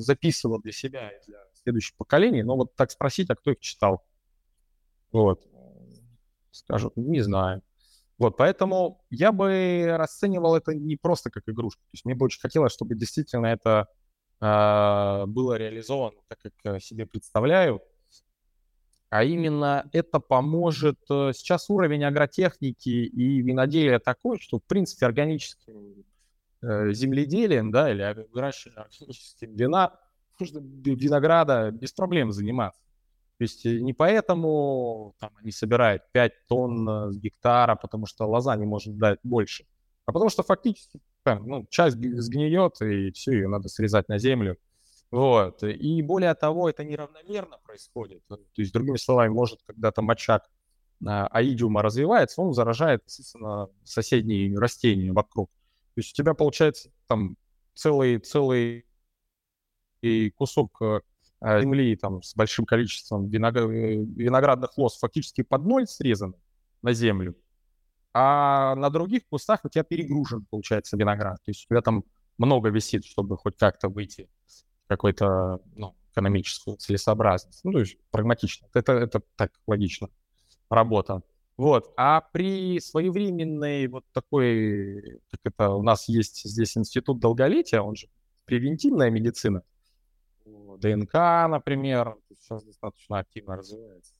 записывал для себя и для следующих поколений. Но вот так спросить, а кто их читал? Вот. Скажут, не знаю. Вот, поэтому я бы расценивал это не просто как игрушку. То есть мне бы очень хотелось, чтобы действительно это э, было реализовано так, как себе представляю а именно это поможет... Э, сейчас уровень агротехники и виноделия такой, что, в принципе, органическим э, земледелием, да, или выращиванием вина, можно винограда без проблем заниматься. То есть э, не поэтому там, они собирают 5 тонн с гектара, потому что лоза не может дать больше, а потому что фактически ну, часть сгниет, и все, ее надо срезать на землю вот. И более того, это неравномерно происходит. То есть, другими словами, может, когда там очаг а, аидиума развивается, он заражает, соседние растения вокруг. То есть у тебя получается там целый, целый и кусок э, земли там с большим количеством виноград... виноградных лоз фактически под ноль срезан на землю, а на других кустах у тебя перегружен, получается, виноград. То есть у тебя там много висит, чтобы хоть как-то выйти какой-то ну, экономическую целесообразность. Ну, то есть прагматично. Это, это так логично. работа. Вот. А при своевременной вот такой, как это у нас есть здесь институт долголетия, он же превентивная медицина, ДНК, например, сейчас достаточно активно развивается.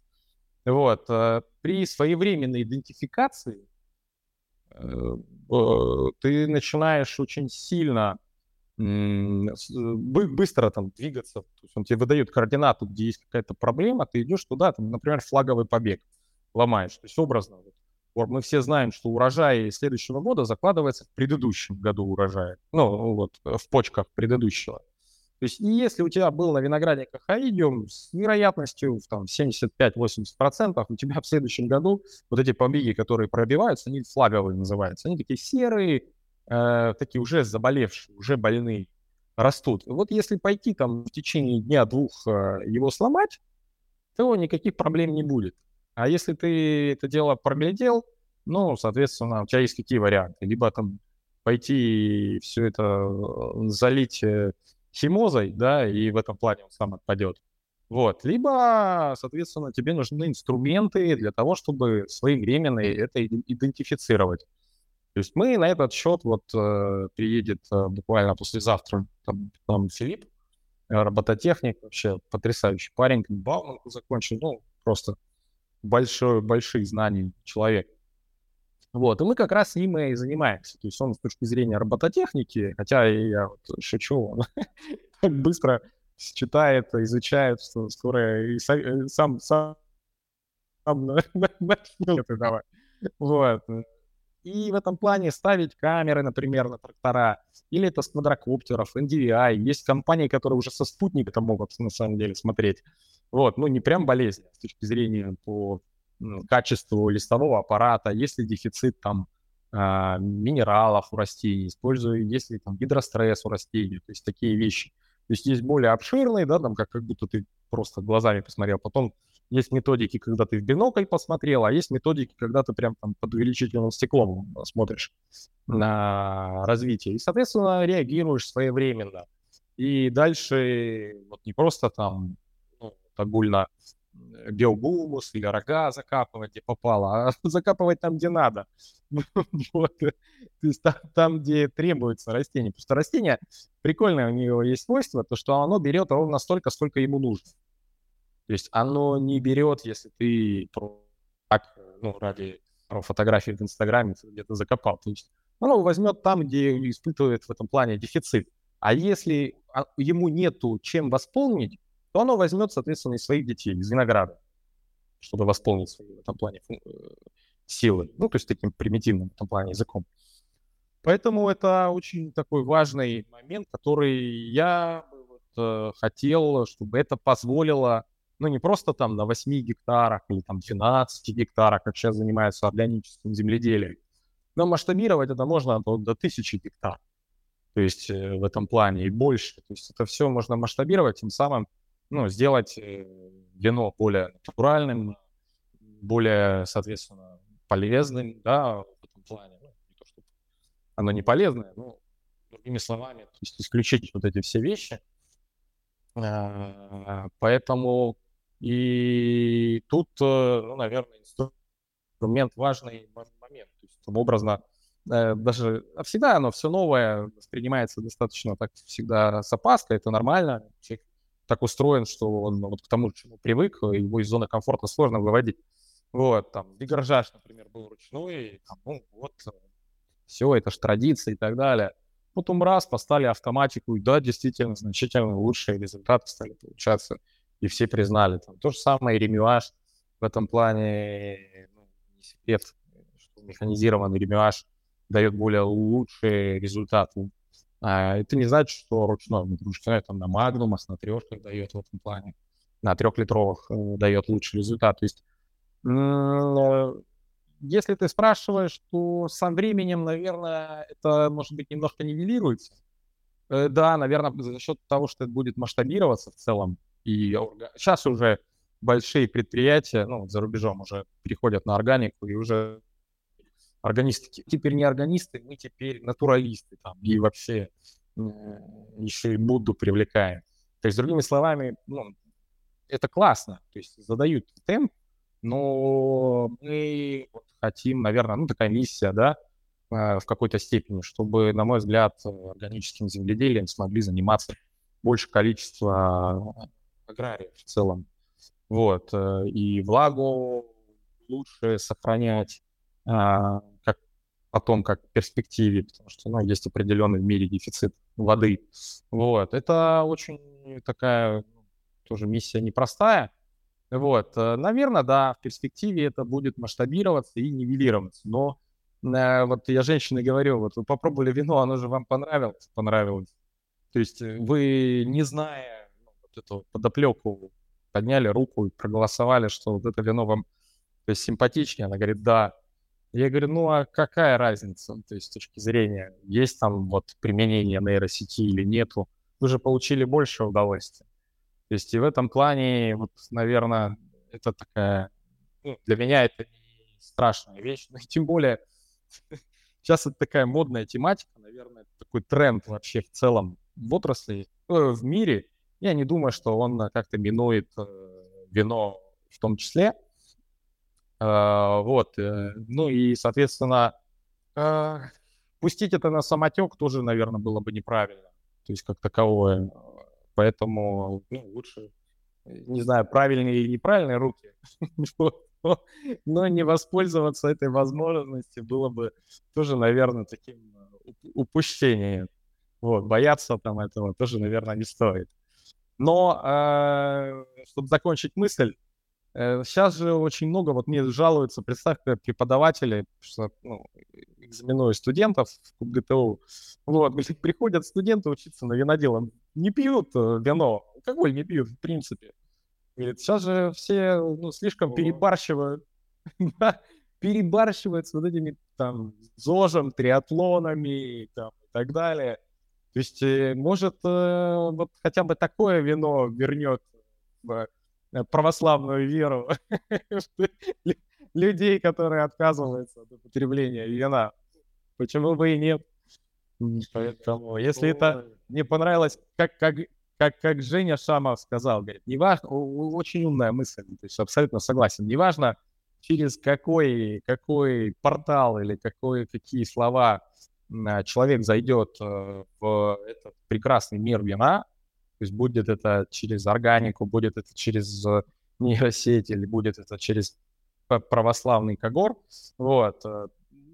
Вот. Э, при своевременной идентификации э, ты начинаешь очень сильно быстро там двигаться. То есть он тебе выдает координату, где есть какая-то проблема, ты идешь туда, там, например, флаговый побег ломаешь. То есть образно. Мы все знаем, что урожай следующего года закладывается в предыдущем году урожая. Ну, вот, в почках предыдущего. То есть если у тебя был на виноградниках аидиум с вероятностью в там, 75-80%, у тебя в следующем году вот эти побеги, которые пробиваются, они флаговые называются. Они такие серые, э, такие уже заболевшие, уже больные, растут. вот если пойти там в течение дня-двух э, его сломать, то никаких проблем не будет. А если ты это дело проглядел, ну, соответственно, у тебя есть какие варианты. Либо там пойти все это э, залить э, химозой, да, и в этом плане он сам отпадет. Вот. Либо, соответственно, тебе нужны инструменты для того, чтобы своевременно это идентифицировать. То есть мы на этот счет, вот э, приедет э, буквально послезавтра там, там Филипп, э, робототехник, вообще потрясающий парень, Бауманку закончил, ну, просто большой, больших знаний человек. Вот, и мы как раз с ним и занимаемся. То есть он с точки зрения робототехники, хотя я вот шучу, он так быстро читает, изучает, что скоро и э, сам, сам, сам начнет Вот. И в этом плане ставить камеры, например, на трактора, или это с квадрокоптеров, NDVI. Есть компании, которые уже со спутника могут на самом деле смотреть. Вот, ну не прям болезнь а с точки зрения по качеству листового аппарата, есть ли дефицит там а, минералов у растений, использую, есть ли там гидростресс у растений, то есть такие вещи. То есть есть более обширные, да, там как, как будто ты просто глазами посмотрел. Потом есть методики, когда ты в бинокль посмотрел, а есть методики, когда ты прям там под увеличительным стеклом смотришь на развитие. И, соответственно, реагируешь своевременно. И дальше вот не просто там ну, огульно биогумус или рога закапывать, где попало, а закапывать там, где надо. вот. То есть там, там, где требуется растение. Что растение, прикольное у него есть свойство, то, что оно берет ровно столько, сколько ему нужно. То есть оно не берет, если ты так, ну, ради фотографии в Инстаграме где-то закопал. То есть оно возьмет там, где испытывает в этом плане дефицит. А если а, ему нету чем восполнить, то оно возьмет, соответственно, из своих детей, из винограда, чтобы восполнить свои в этом плане э, силы. Ну, то есть таким примитивным в этом плане языком. Поэтому это очень такой важный момент, который я вот, э, хотел, чтобы это позволило, ну, не просто там на 8 гектарах или там 12 гектарах, как сейчас занимаются органическим земледелием, но масштабировать это можно до, до 1000 гектар. То есть э, в этом плане и больше. То есть это все можно масштабировать, тем самым ну, сделать э, вино более натуральным, более, соответственно, полезным, да, в этом плане. Ну, не то, что оно не полезное, но, другими словами, то есть исключить вот эти все вещи. А, поэтому и тут, э, ну, наверное, инструмент важный, момент. То есть, образно, э, даже а всегда оно все новое воспринимается достаточно так всегда с опаской, это нормально. Человек так устроен, что он вот к тому, к чему привык, его из зоны комфорта сложно выводить. Вот, там, дегражаж, например, был ручной, там, ну, вот, все, это же традиция и так далее. Потом раз, поставили автоматику, и да, действительно, значительно лучшие результаты стали получаться, и все признали. Там, то же самое и ремюаж в этом плане, ну, не секрет, что механизированный ремюаж дает более лучшие результаты а, это не значит, что ручной, ручной там на магнумах, на трешках дает в этом плане, на трехлитровых э, дает лучший результат. То есть, э, если ты спрашиваешь, то со временем, наверное, это, может быть, немножко нивелируется. Э, да, наверное, за счет того, что это будет масштабироваться в целом. И сейчас уже большие предприятия, ну, за рубежом уже переходят на органику и уже органисты теперь не органисты, мы теперь натуралисты там, и вообще еще и Будду привлекаем. То есть, другими словами, ну, это классно, то есть задают темп, но мы хотим, наверное, ну, такая миссия, да, в какой-то степени, чтобы, на мой взгляд, органическим земледелием смогли заниматься больше количества аграриев в целом. Вот. И влагу лучше сохранять, как потом, как перспективе, потому что, ну, есть определенный в мире дефицит воды. Вот. Это очень такая тоже миссия непростая. Вот. Наверное, да, в перспективе это будет масштабироваться и нивелироваться. Но э, вот я женщине говорю, вот вы попробовали вино, оно же вам понравилось? Понравилось. То есть э, вы, не зная ну, вот эту подоплеку, подняли руку и проголосовали, что вот это вино вам симпатичнее? Она говорит, да. Я говорю, ну а какая разница, то есть с точки зрения, есть там вот применение нейросети или нету, вы же получили больше удовольствия. То есть и в этом плане, вот, наверное, это такая, ну, для меня это не страшная вещь, но тем более сейчас это такая модная тематика, наверное, такой тренд вообще в целом в отрасли, э, в мире. Я не думаю, что он как-то минует э, вино в том числе. А, вот, э, ну и, соответственно, а, пустить это на самотек тоже, наверное, было бы неправильно, то есть как таковое. Поэтому ну, лучше, не знаю, правильные или неправильные руки, но не воспользоваться этой возможностью было бы тоже, наверное, таким э, упущением. Вот, бояться там этого тоже, наверное, не стоит. Но, э, чтобы закончить мысль, Сейчас э, же очень много, вот мне жалуются, представь, преподаватели, что, ну, экзаменую студентов в ГТУ, вот, приходят студенты учиться на винодела, не пьют э, вино, алкоголь не пьют, в принципе. Говорит, сейчас же все, ну, слишком перебарщивают, перебарщивают с вот этими, там, ЗОЖем, триатлонами, там, и так далее. То есть, э, может, вот хотя бы такое вино вернет Э, православную веру людей, которые отказываются от употребления вина. Почему бы и нет? Поэтому, если это не понравилось, как, как, как, как Женя Шамов сказал, говорит, неважно, очень умная мысль, то есть абсолютно согласен, неважно, через какой, какой портал или какой, какие слова человек зайдет э, в этот прекрасный мир вина, то есть будет это через органику, будет это через э, нейросеть или будет это через православный когор, вот, э,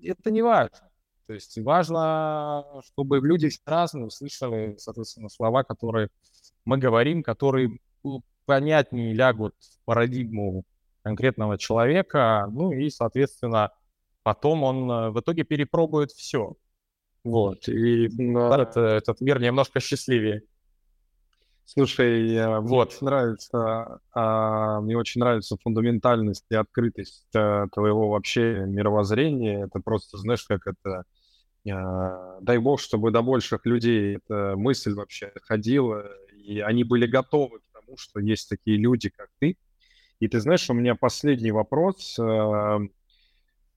это не важно. То есть важно, чтобы люди разные услышали, соответственно, слова, которые мы говорим, которые понятнее лягут в парадигму конкретного человека, ну и, соответственно, потом он э, в итоге перепробует все. Вот, и да. это, этот мир немножко счастливее. Слушай, вот, нравится, а, мне очень нравится фундаментальность и открытость а, твоего вообще мировоззрения. Это просто, знаешь, как это... А, дай бог, чтобы до больших людей эта мысль вообще ходила, и они были готовы к тому, что есть такие люди, как ты. И ты знаешь, у меня последний вопрос. А,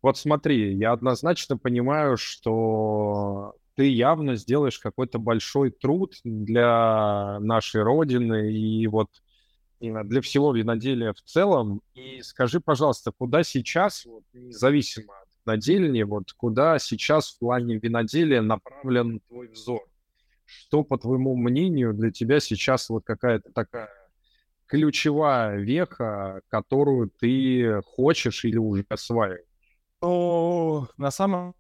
вот смотри, я однозначно понимаю, что ты явно сделаешь какой-то большой труд для нашей Родины и вот для всего виноделия в целом. И скажи, пожалуйста, куда сейчас, вот, независимо от винодельни, вот куда сейчас в плане виноделия направлен твой взор? Что, по твоему мнению, для тебя сейчас вот какая-то такая ключевая веха, которую ты хочешь или уже осваиваешь? Ну, на самом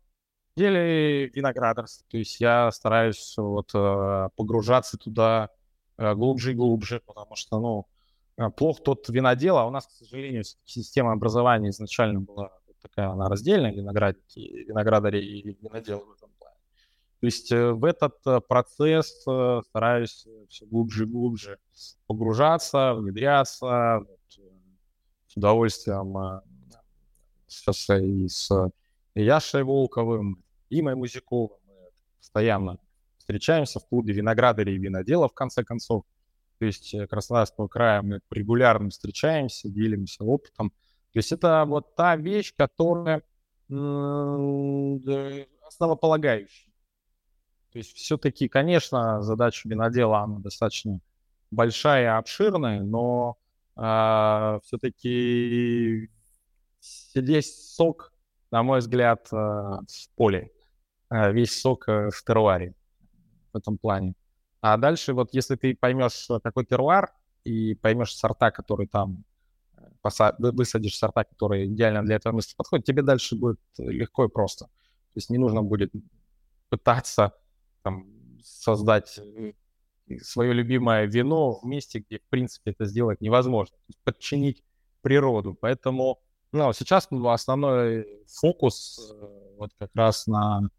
деле виноградарство. То есть я стараюсь вот э, погружаться туда э, глубже и глубже, потому что, ну, э, плох тот винодел, а у нас, к сожалению, система образования изначально была такая, она раздельная, виноградники, виноградари и виноделы в этом плане. То есть в этот процесс стараюсь все глубже и глубже погружаться, внедряться, вот, с удовольствием сейчас и с Яшей Волковым, Имой Музяковым. Мы постоянно встречаемся в клубе виноградарей и винодела, в конце концов. То есть э, Краснодарского края мы регулярно встречаемся, делимся опытом. То есть это вот та вещь, которая основополагающая. То есть все-таки, конечно, задача винодела, она достаточно большая и обширная, но э, а, все-таки весь сок, на мой взгляд, в поле, весь сок в теруаре в этом плане. А дальше вот если ты поймешь, какой теруар, и поймешь сорта, которые там высадишь сорта, которые идеально для этого места подходят, тебе дальше будет легко и просто. То есть не нужно будет пытаться там, создать э, свое любимое вино в месте, где, в принципе, это сделать невозможно. Подчинить природу. Поэтому ну, сейчас основной фокус э, вот как раз на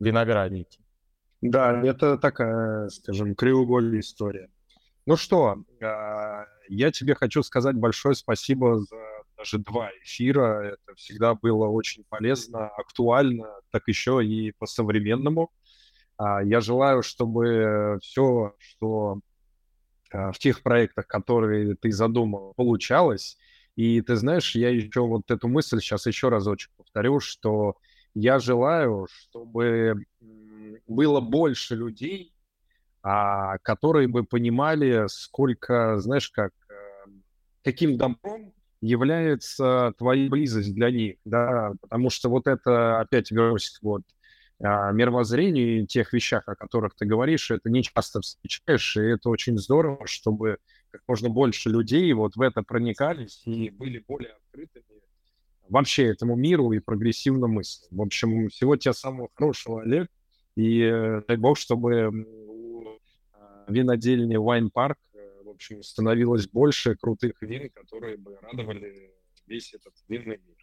винограднике. Да, это такая, скажем, краеугольная история. Ну что, а, я тебе хочу сказать большое спасибо за даже два эфира. Это всегда было очень полезно, актуально, так еще и по-современному. А, я желаю, чтобы все, что а, в тех проектах, которые ты задумал, получалось. И ты знаешь, я еще вот эту мысль сейчас еще разочек повторю, что я желаю, чтобы было больше людей, а, которые бы понимали, сколько, знаешь, как, э, каким добром является твоя близость для них, да, потому что вот это, опять вернусь вот а, мировоззрению и тех вещах, о которых ты говоришь, это не часто встречаешь, и это очень здорово, чтобы как можно больше людей вот в это проникались и были более открытыми вообще этому миру и прогрессивно мысли. В общем, всего тебя самого хорошего, Олег, и э, дай бог, чтобы винодельни Wine Park, э, в общем, становилось больше крутых вин, которые бы радовали весь этот винный мир.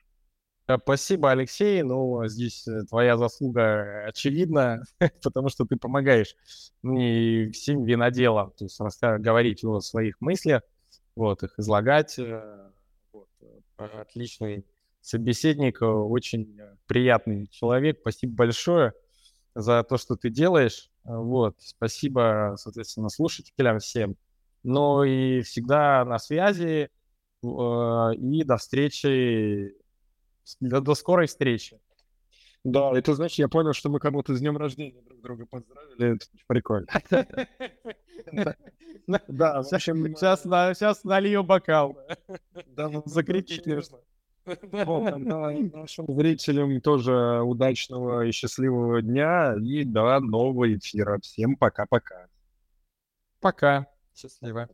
Э, спасибо, Алексей. Ну, здесь э, твоя заслуга очевидна, потому что ты помогаешь мне всем виноделам, то есть говорить о своих мыслях, вот, их излагать. Вот. Отличный собеседник, очень приятный человек. Спасибо большое за то, что ты делаешь. Вот, спасибо, соответственно, слушателям всем. Ну и всегда на связи. Э, и до встречи, до, до скорой встречи. Да, это значит, я понял, что мы кому-то с днем рождения друг друга поздравили. Это прикольно. Да. Сейчас налью бокал. Да, закрепить нужно. Нашим зрителям тоже удачного и счастливого дня и до нового эфира. Всем пока-пока. Пока. Счастливо.